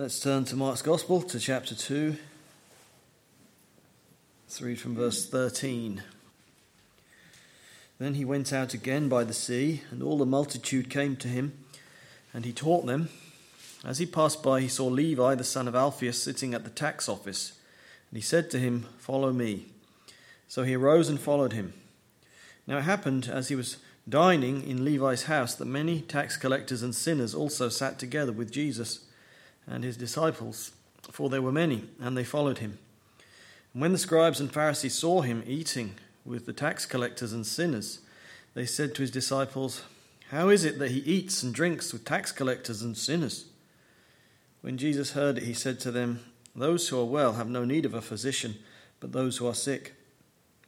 Let's turn to Mark's Gospel to chapter 2. Let's read from verse 13. Then he went out again by the sea, and all the multitude came to him, and he taught them. As he passed by, he saw Levi, the son of Alphaeus, sitting at the tax office, and he said to him, Follow me. So he arose and followed him. Now it happened, as he was dining in Levi's house, that many tax collectors and sinners also sat together with Jesus and his disciples, for there were many, and they followed him. And when the scribes and Pharisees saw him eating with the tax collectors and sinners, they said to his disciples, How is it that he eats and drinks with tax collectors and sinners? When Jesus heard it, he said to them, Those who are well have no need of a physician, but those who are sick.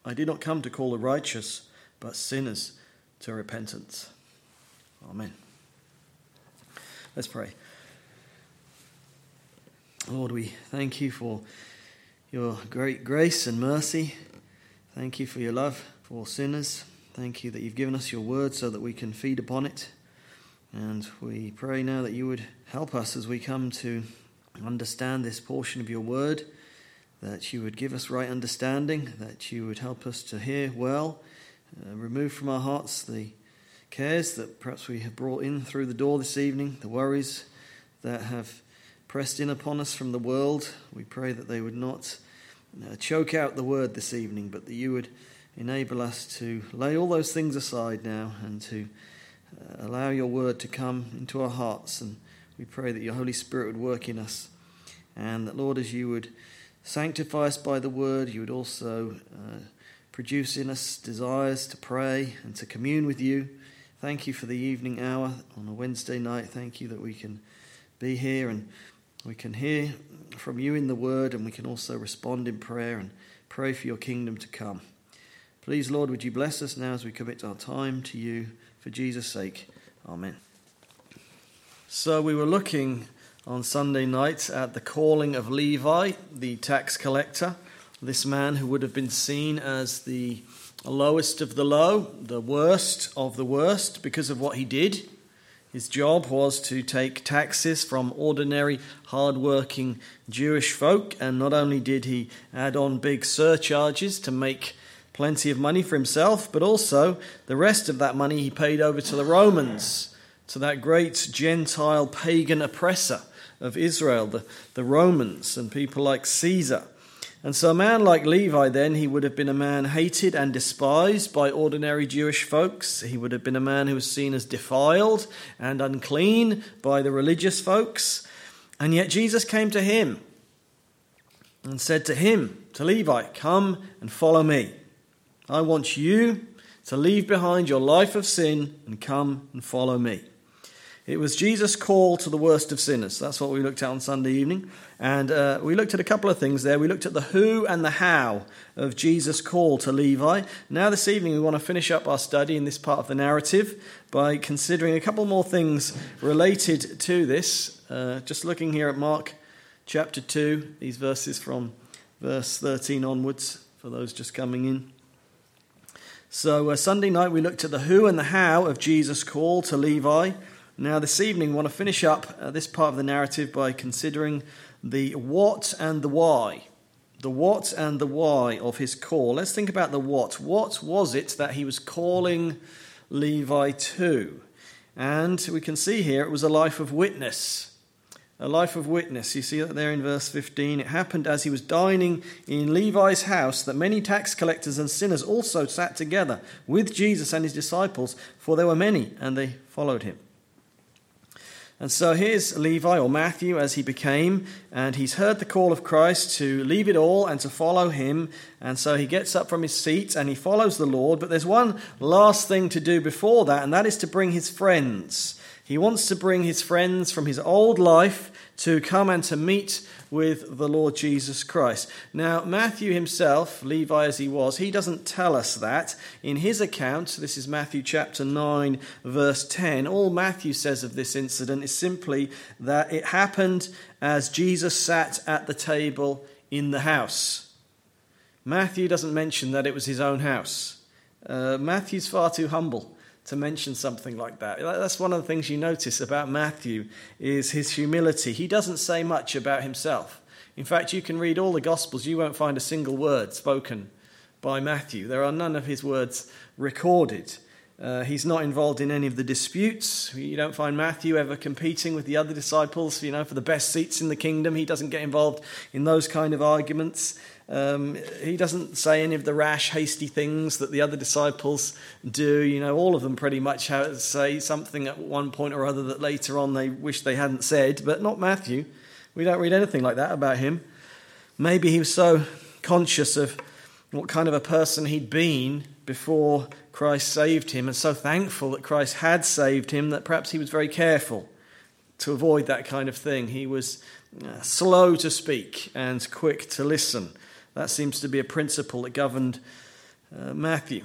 I did not come to call the righteous, but sinners to repentance. Amen. Let's pray. Lord, we thank you for your great grace and mercy. Thank you for your love for sinners. Thank you that you've given us your word so that we can feed upon it. And we pray now that you would help us as we come to understand this portion of your word, that you would give us right understanding, that you would help us to hear well, uh, remove from our hearts the cares that perhaps we have brought in through the door this evening, the worries that have pressed in upon us from the world. We pray that they would not uh, choke out the word this evening, but that you would enable us to lay all those things aside now and to uh, allow your word to come into our hearts. And we pray that your Holy Spirit would work in us. And that, Lord, as you would sanctify us by the word, you would also uh, produce in us desires to pray and to commune with you. Thank you for the evening hour on a Wednesday night. Thank you that we can be here and we can hear from you in the word, and we can also respond in prayer and pray for your kingdom to come. Please, Lord, would you bless us now as we commit our time to you for Jesus' sake. Amen. So, we were looking on Sunday night at the calling of Levi, the tax collector, this man who would have been seen as the lowest of the low, the worst of the worst because of what he did. His job was to take taxes from ordinary, hard-working Jewish folk, and not only did he add on big surcharges to make plenty of money for himself, but also the rest of that money he paid over to the Romans, to that great Gentile pagan oppressor of Israel, the, the Romans, and people like Caesar. And so, a man like Levi, then, he would have been a man hated and despised by ordinary Jewish folks. He would have been a man who was seen as defiled and unclean by the religious folks. And yet, Jesus came to him and said to him, to Levi, Come and follow me. I want you to leave behind your life of sin and come and follow me. It was Jesus' call to the worst of sinners. That's what we looked at on Sunday evening. And uh, we looked at a couple of things there. We looked at the who and the how of Jesus' call to Levi. Now, this evening, we want to finish up our study in this part of the narrative by considering a couple more things related to this. Uh, just looking here at Mark chapter 2, these verses from verse 13 onwards, for those just coming in. So, uh, Sunday night, we looked at the who and the how of Jesus' call to Levi. Now, this evening, we want to finish up uh, this part of the narrative by considering the what and the why. The what and the why of his call. Let's think about the what. What was it that he was calling Levi to? And we can see here it was a life of witness. A life of witness. You see that there in verse 15. It happened as he was dining in Levi's house that many tax collectors and sinners also sat together with Jesus and his disciples, for there were many, and they followed him. And so here's Levi, or Matthew, as he became, and he's heard the call of Christ to leave it all and to follow him. And so he gets up from his seat and he follows the Lord. But there's one last thing to do before that, and that is to bring his friends. He wants to bring his friends from his old life to come and to meet with the Lord Jesus Christ. Now, Matthew himself, Levi as he was, he doesn't tell us that. In his account, this is Matthew chapter 9, verse 10, all Matthew says of this incident is simply that it happened as Jesus sat at the table in the house. Matthew doesn't mention that it was his own house. Uh, Matthew's far too humble to mention something like that. That's one of the things you notice about Matthew is his humility. He doesn't say much about himself. In fact, you can read all the gospels, you won't find a single word spoken by Matthew. There are none of his words recorded. Uh, he's not involved in any of the disputes. You don't find Matthew ever competing with the other disciples, you know, for the best seats in the kingdom. He doesn't get involved in those kind of arguments. Um, he doesn't say any of the rash, hasty things that the other disciples do. You know, all of them pretty much have, say something at one point or other that later on they wish they hadn't said, but not Matthew. We don't read anything like that about him. Maybe he was so conscious of what kind of a person he'd been before Christ saved him, and so thankful that Christ had saved him that perhaps he was very careful to avoid that kind of thing. He was uh, slow to speak and quick to listen. That seems to be a principle that governed uh, Matthew.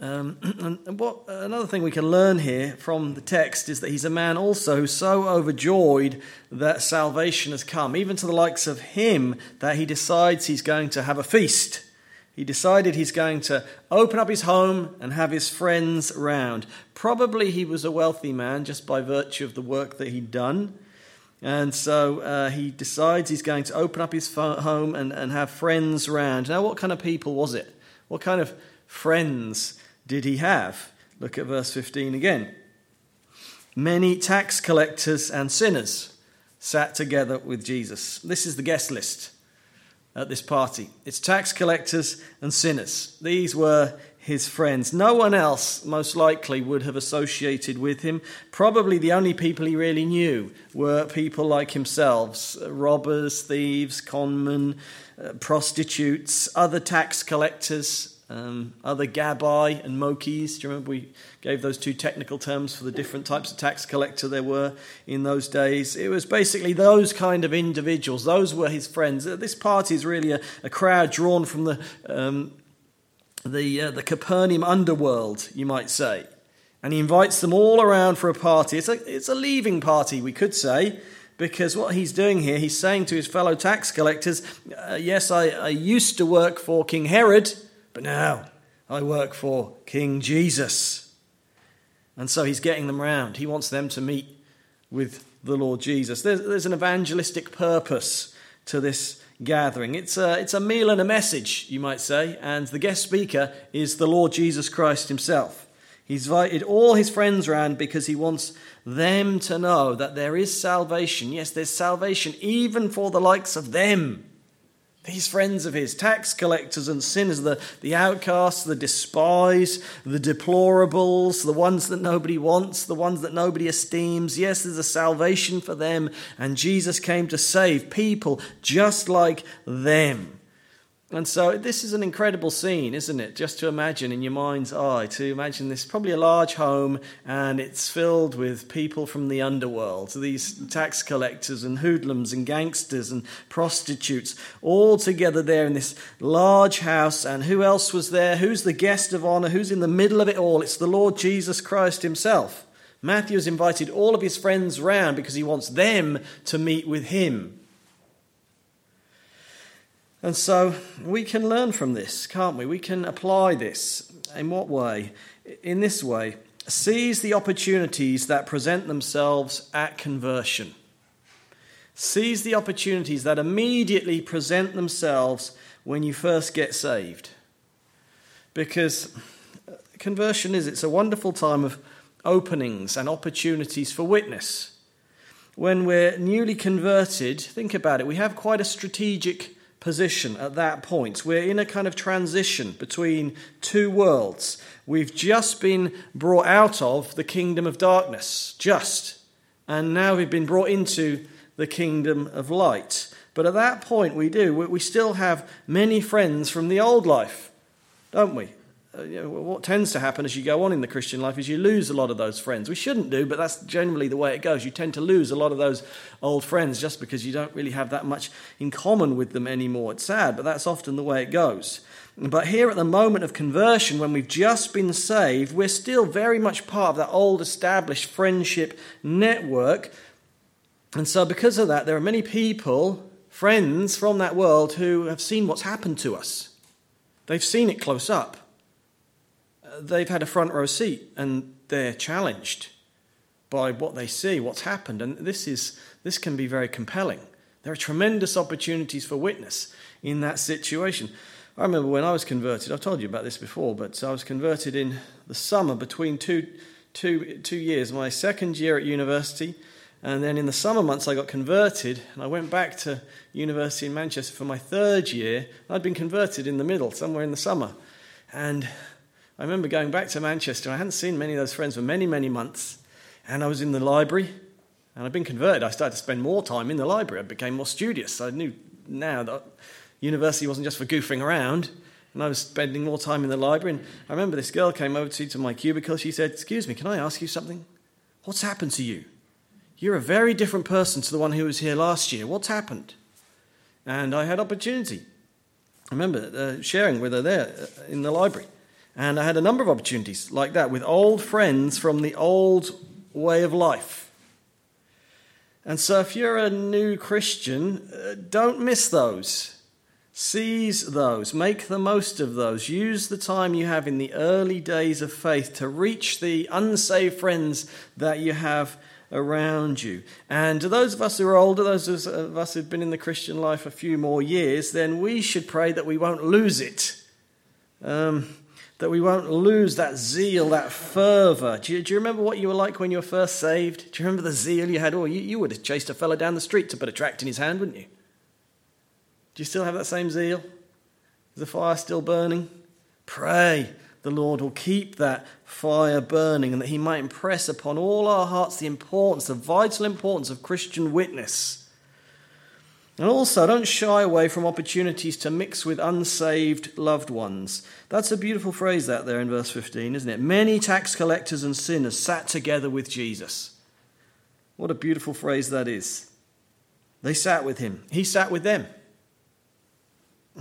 Um, and what another thing we can learn here from the text is that he's a man also who's so overjoyed that salvation has come, even to the likes of him, that he decides he's going to have a feast. He decided he's going to open up his home and have his friends round. Probably he was a wealthy man just by virtue of the work that he'd done. And so uh, he decides he's going to open up his home and, and have friends round. Now, what kind of people was it? What kind of friends did he have? Look at verse 15 again. Many tax collectors and sinners sat together with Jesus. This is the guest list at this party. It's tax collectors and sinners. These were his friends. No one else, most likely, would have associated with him. Probably the only people he really knew were people like himself robbers, thieves, conmen, uh, prostitutes, other tax collectors, um, other Gabbai and Mokhes. Do you remember we gave those two technical terms for the different types of tax collector there were in those days? It was basically those kind of individuals. Those were his friends. Uh, this party is really a, a crowd drawn from the um, the uh, the Capernaum underworld, you might say. And he invites them all around for a party. It's a, it's a leaving party, we could say, because what he's doing here, he's saying to his fellow tax collectors, uh, Yes, I, I used to work for King Herod, but now I work for King Jesus. And so he's getting them round. He wants them to meet with the Lord Jesus. There's, there's an evangelistic purpose to this gathering. It's a, it's a meal and a message, you might say, and the guest speaker is the Lord Jesus Christ himself. He's invited all his friends round because he wants them to know that there is salvation. Yes, there's salvation even for the likes of them. These friends of his, tax collectors and sinners, the, the outcasts, the despised, the deplorables, the ones that nobody wants, the ones that nobody esteems. Yes, there's a salvation for them, and Jesus came to save people just like them. And so this is an incredible scene, isn't it? Just to imagine in your mind's eye, to imagine this probably a large home and it's filled with people from the underworld, these tax collectors and hoodlums and gangsters and prostitutes, all together there in this large house. And who else was there? Who's the guest of honor? Who's in the middle of it all? It's the Lord Jesus Christ himself. Matthew has invited all of his friends round because he wants them to meet with him. And so we can learn from this, can't we? We can apply this. In what way? In this way seize the opportunities that present themselves at conversion. Seize the opportunities that immediately present themselves when you first get saved. Because conversion is it's a wonderful time of openings and opportunities for witness. When we're newly converted, think about it, we have quite a strategic position at that point. We're in a kind of transition between two worlds. We've just been brought out of the kingdom of darkness, just, and now we've been brought into the kingdom of light. But at that point, we do, we still have many friends from the old life, don't we? Uh, you know, what tends to happen as you go on in the Christian life is you lose a lot of those friends. We shouldn't do, but that's generally the way it goes. You tend to lose a lot of those old friends just because you don't really have that much in common with them anymore. It's sad, but that's often the way it goes. But here at the moment of conversion, when we've just been saved, we're still very much part of that old established friendship network. And so, because of that, there are many people, friends from that world, who have seen what's happened to us. They've seen it close up they've had a front row seat and they're challenged by what they see, what's happened. And this, is, this can be very compelling. There are tremendous opportunities for witness in that situation. I remember when I was converted, I've told you about this before, but I was converted in the summer between two, two, two years, my second year at university. And then in the summer months, I got converted, and I went back to university in Manchester for my third year. I'd been converted in the middle, somewhere in the summer. And I remember going back to Manchester. I hadn't seen many of those friends for many, many months. And I was in the library, and I'd been converted. I started to spend more time in the library. I became more studious. I knew now that university wasn't just for goofing around, and I was spending more time in the library. And I remember this girl came over to, to my cubicle. She said, Excuse me, can I ask you something? What's happened to you? You're a very different person to the one who was here last year. What's happened? And I had opportunity. I remember uh, sharing with her there uh, in the library. And I had a number of opportunities like that with old friends from the old way of life. And so, if you're a new Christian, uh, don't miss those. Seize those, make the most of those. Use the time you have in the early days of faith to reach the unsaved friends that you have around you. And to those of us who are older, those of us who've been in the Christian life a few more years, then we should pray that we won't lose it. Um, that we won't lose that zeal, that fervour. Do you, do you, remember what you were like when you were first saved? Do you remember the zeal you had? Oh, you, you would have chased a fellow down the street to put a tract in his hand, wouldn't you? Do you still have that same zeal? Is the fire still burning? Pray the Lord will keep that fire burning and that He might impress upon all our hearts the importance, the vital importance of Christian witness. And also, don't shy away from opportunities to mix with unsaved loved ones. That's a beautiful phrase, that there in verse 15, isn't it? Many tax collectors and sinners sat together with Jesus. What a beautiful phrase that is. They sat with him, he sat with them.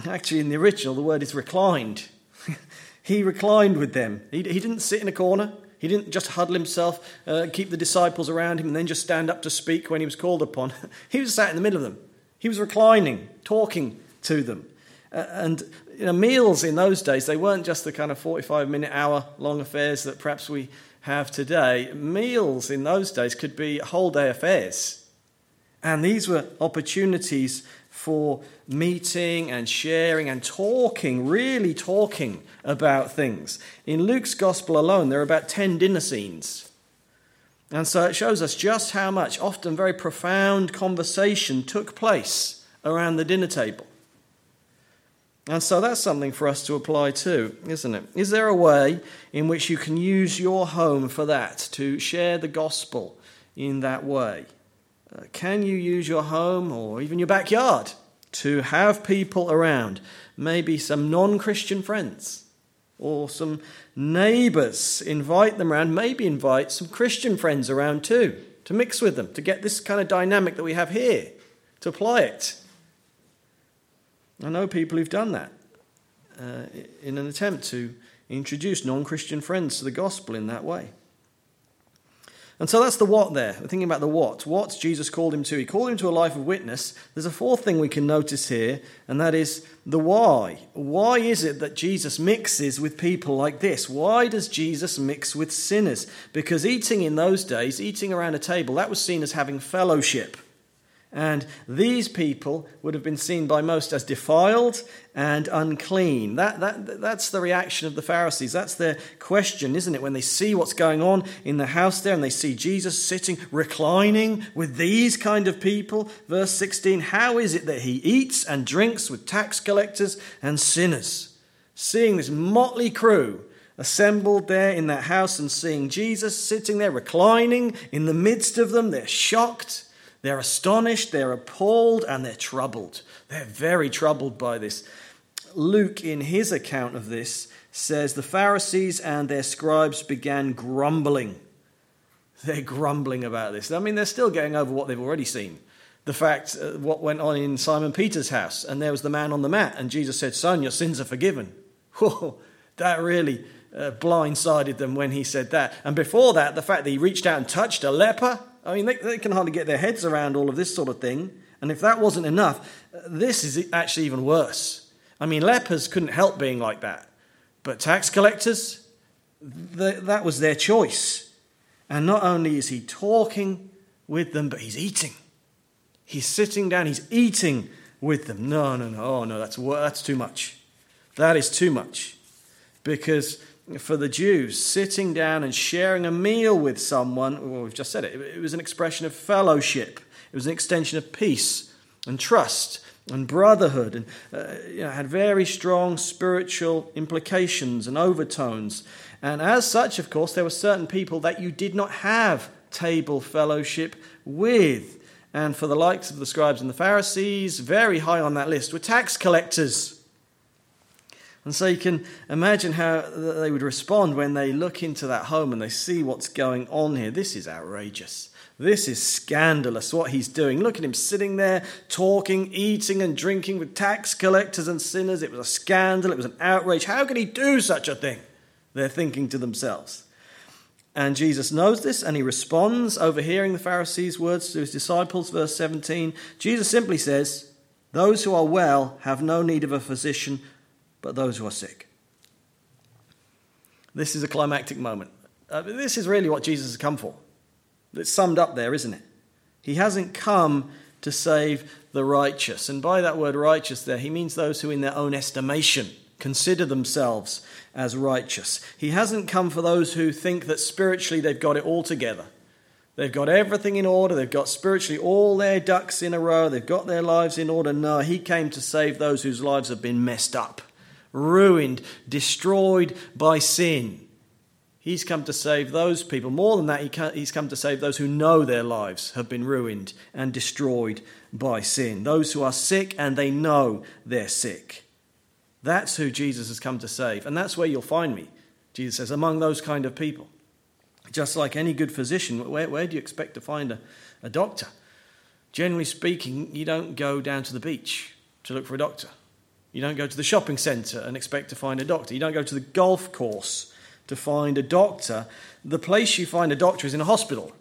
Actually, in the original, the word is reclined. he reclined with them. He, he didn't sit in a corner. He didn't just huddle himself, uh, keep the disciples around him, and then just stand up to speak when he was called upon. he was sat in the middle of them. He was reclining, talking to them. Uh, and you know, meals in those days, they weren't just the kind of 45 minute, hour long affairs that perhaps we have today. Meals in those days could be whole day affairs. And these were opportunities for meeting and sharing and talking, really talking about things. In Luke's gospel alone, there are about 10 dinner scenes and so it shows us just how much, often very profound conversation took place around the dinner table. And so that's something for us to apply too, isn't it? Is there a way in which you can use your home for that, to share the gospel in that way? Uh, can you use your home or even your backyard to have people around, maybe some non Christian friends? Or some neighbours. Invite them around, maybe invite some Christian friends around too, to mix with them, to get this kind of dynamic that we have here, to apply it. I know people who've done that uh, in an attempt to introduce non Christian friends to the gospel in that way. And so that's the what there. We're thinking about the what. What Jesus called him to. He called him to a life of witness. There's a fourth thing we can notice here, and that is the why. Why is it that Jesus mixes with people like this? Why does Jesus mix with sinners? Because eating in those days, eating around a table, that was seen as having fellowship. And these people would have been seen by most as defiled and unclean. That, that, that's the reaction of the Pharisees. That's their question, isn't it? When they see what's going on in the house there and they see Jesus sitting, reclining with these kind of people. Verse 16 How is it that he eats and drinks with tax collectors and sinners? Seeing this motley crew assembled there in that house and seeing Jesus sitting there, reclining in the midst of them, they're shocked. They're astonished, they're appalled, and they're troubled. They're very troubled by this. Luke, in his account of this, says the Pharisees and their scribes began grumbling. They're grumbling about this. I mean, they're still getting over what they've already seen. The fact, uh, what went on in Simon Peter's house, and there was the man on the mat, and Jesus said, Son, your sins are forgiven. Whoa, that really uh, blindsided them when he said that. And before that, the fact that he reached out and touched a leper, I mean, they, they can hardly get their heads around all of this sort of thing. And if that wasn't enough, this is actually even worse. I mean, lepers couldn't help being like that. But tax collectors, th- that was their choice. And not only is he talking with them, but he's eating. He's sitting down, he's eating with them. No, no, no. Oh, no, that's, that's too much. That is too much. Because for the Jews, sitting down and sharing a meal with someone, well, we've just said it, it was an expression of fellowship, it was an extension of peace and trust and brotherhood, and uh, you know, had very strong spiritual implications and overtones. And as such, of course, there were certain people that you did not have table fellowship with. And for the likes of the scribes and the Pharisees, very high on that list were tax collectors. And so you can imagine how they would respond when they look into that home and they see what's going on here. This is outrageous. This is scandalous what he's doing. Look at him sitting there, talking, eating, and drinking with tax collectors and sinners. It was a scandal. It was an outrage. How can he do such a thing? They're thinking to themselves. And Jesus knows this and he responds, overhearing the Pharisees' words to his disciples. Verse 17 Jesus simply says, Those who are well have no need of a physician, but those who are sick. This is a climactic moment. Uh, this is really what Jesus has come for. It's summed up there, isn't it? He hasn't come to save the righteous. And by that word righteous, there, he means those who, in their own estimation, consider themselves as righteous. He hasn't come for those who think that spiritually they've got it all together. They've got everything in order. They've got spiritually all their ducks in a row. They've got their lives in order. No, he came to save those whose lives have been messed up, ruined, destroyed by sin. He's come to save those people. More than that, he's come to save those who know their lives have been ruined and destroyed by sin. Those who are sick and they know they're sick. That's who Jesus has come to save. And that's where you'll find me, Jesus says, among those kind of people. Just like any good physician, where, where do you expect to find a, a doctor? Generally speaking, you don't go down to the beach to look for a doctor. You don't go to the shopping centre and expect to find a doctor. You don't go to the golf course to find a doctor. The place you find a doctor is in a hospital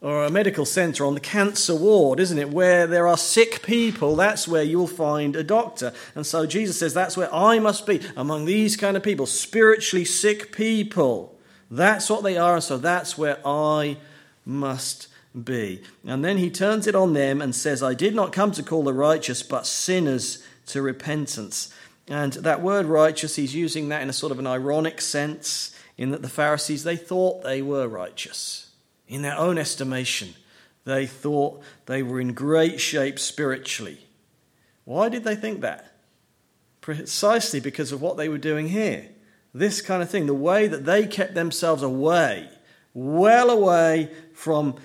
or a medical centre on the cancer ward, isn't it? Where there are sick people, that's where you'll find a doctor. And so Jesus says that's where I must be, among these kind of people, spiritually sick people. That's what they are, and so that's where I must be. And then he turns it on them and says, I did not come to call the righteous, but sinners to repentance. And that word righteous, he's using that in a sort of an ironic sense, in that the Pharisees, they thought they were righteous in their own estimation, they thought they were in great shape spiritually. Why did they think that? Precisely because of what they were doing here. This kind of thing, the way that they kept themselves away, well away from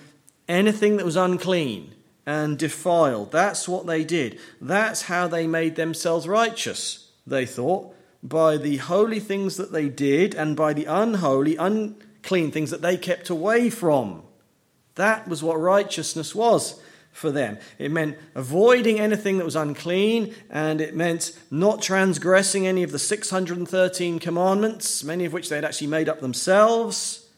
anything that was unclean and defiled. That's what they did. That's how they made themselves righteous, they thought, by the holy things that they did and by the unholy, unclean things that they kept away from. That was what righteousness was for them. It meant avoiding anything that was unclean, and it meant not transgressing any of the 613 commandments, many of which they had actually made up themselves,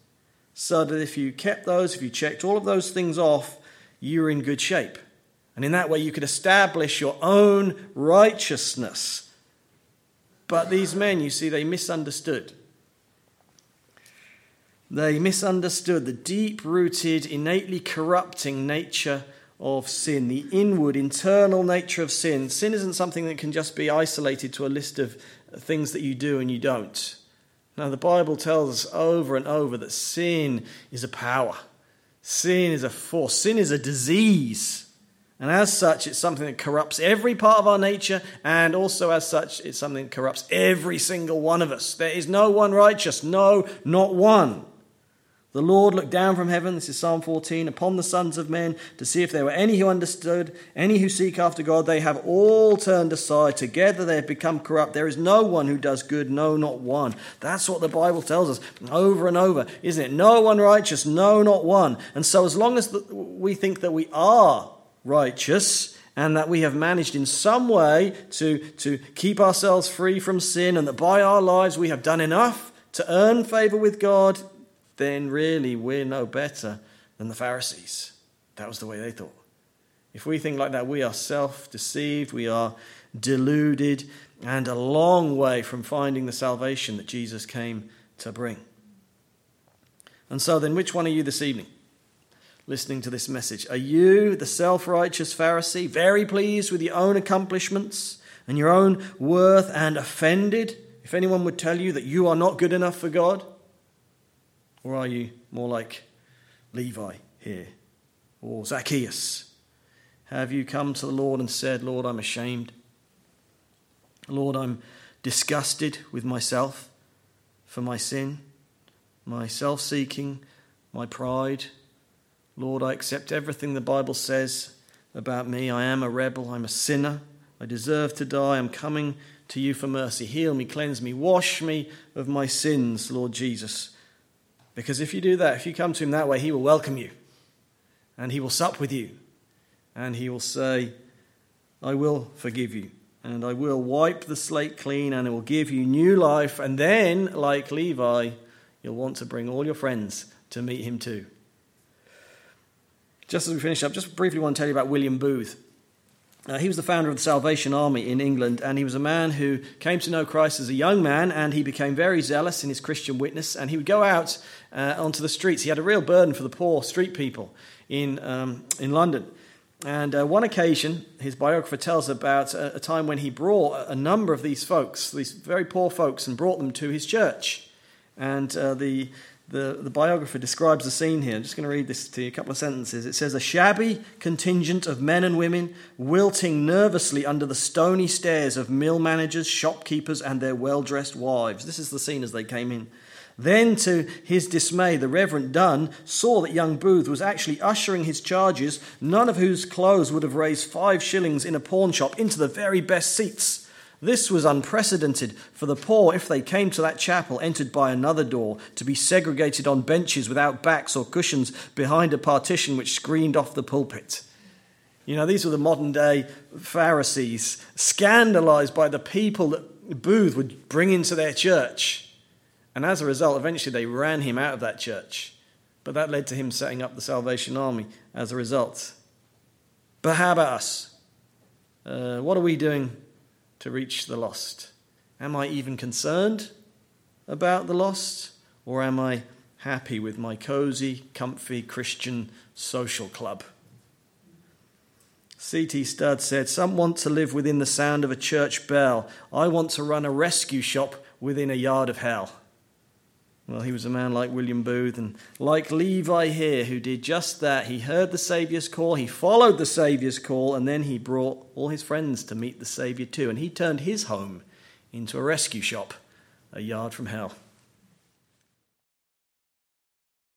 so that if you kept those, if you checked all of those things off, you were in good shape. And in that way, you could establish your own righteousness. But these men, you see, they misunderstood. They misunderstood the deep rooted, innately corrupting nature of sin, the inward, internal nature of sin. Sin isn't something that can just be isolated to a list of things that you do and you don't. Now, the Bible tells us over and over that sin is a power, sin is a force, sin is a disease. And as such, it's something that corrupts every part of our nature, and also as such, it's something that corrupts every single one of us. There is no one righteous, no, not one. The Lord looked down from heaven, this is Psalm 14, upon the sons of men to see if there were any who understood, any who seek after God. They have all turned aside. Together they have become corrupt. There is no one who does good, no, not one. That's what the Bible tells us over and over, isn't it? No one righteous, no, not one. And so, as long as we think that we are righteous, and that we have managed in some way to, to keep ourselves free from sin, and that by our lives we have done enough to earn favor with God, then really we're no better than the Pharisees. That was the way they thought. If we think like that, we are self deceived, we are deluded, and a long way from finding the salvation that Jesus came to bring. And so, then, which one are you this evening? Listening to this message. Are you the self righteous Pharisee, very pleased with your own accomplishments and your own worth, and offended if anyone would tell you that you are not good enough for God? Or are you more like Levi here or Zacchaeus? Have you come to the Lord and said, Lord, I'm ashamed? Lord, I'm disgusted with myself for my sin, my self seeking, my pride. Lord, I accept everything the Bible says about me. I am a rebel, I'm a sinner, I deserve to die. I'm coming to you for mercy. Heal me, cleanse me, wash me of my sins, Lord Jesus. Because if you do that, if you come to him that way, he will welcome you and he will sup with you and he will say, I will forgive you and I will wipe the slate clean and it will give you new life. And then, like Levi, you'll want to bring all your friends to meet him too. Just as we finish up, just briefly want to tell you about William Booth. Uh, he was the founder of the Salvation Army in England, and he was a man who came to know Christ as a young man, and he became very zealous in his Christian witness. And he would go out uh, onto the streets. He had a real burden for the poor street people in, um, in London. And uh, one occasion, his biographer tells about a, a, time when he brought a number of these folks, these very poor folks, and brought them to his church. And uh, the, the, the biographer describes the scene here. I'm just going to read this to you, a couple of sentences. It says, A shabby contingent of men and women wilting nervously under the stony stares of mill managers, shopkeepers, and their well dressed wives. This is the scene as they came in. Then, to his dismay, the Reverend Dunn saw that young Booth was actually ushering his charges, none of whose clothes would have raised five shillings in a pawn shop, into the very best seats. This was unprecedented, for the poor, if they came to that chapel, entered by another door, to be segregated on benches without backs or cushions behind a partition which screened off the pulpit. You know, these were the modern day Pharisees, scandalized by the people that Booth would bring into their church. And as a result, eventually they ran him out of that church. But that led to him setting up the Salvation Army as a result. But how about us? Uh, what are we doing to reach the lost? Am I even concerned about the lost? Or am I happy with my cozy, comfy Christian social club? C.T. Studd said, Some want to live within the sound of a church bell. I want to run a rescue shop within a yard of hell. Well, he was a man like William Booth and like Levi here, who did just that. He heard the Saviour's call, he followed the Saviour's call, and then he brought all his friends to meet the Saviour too. And he turned his home into a rescue shop a yard from hell.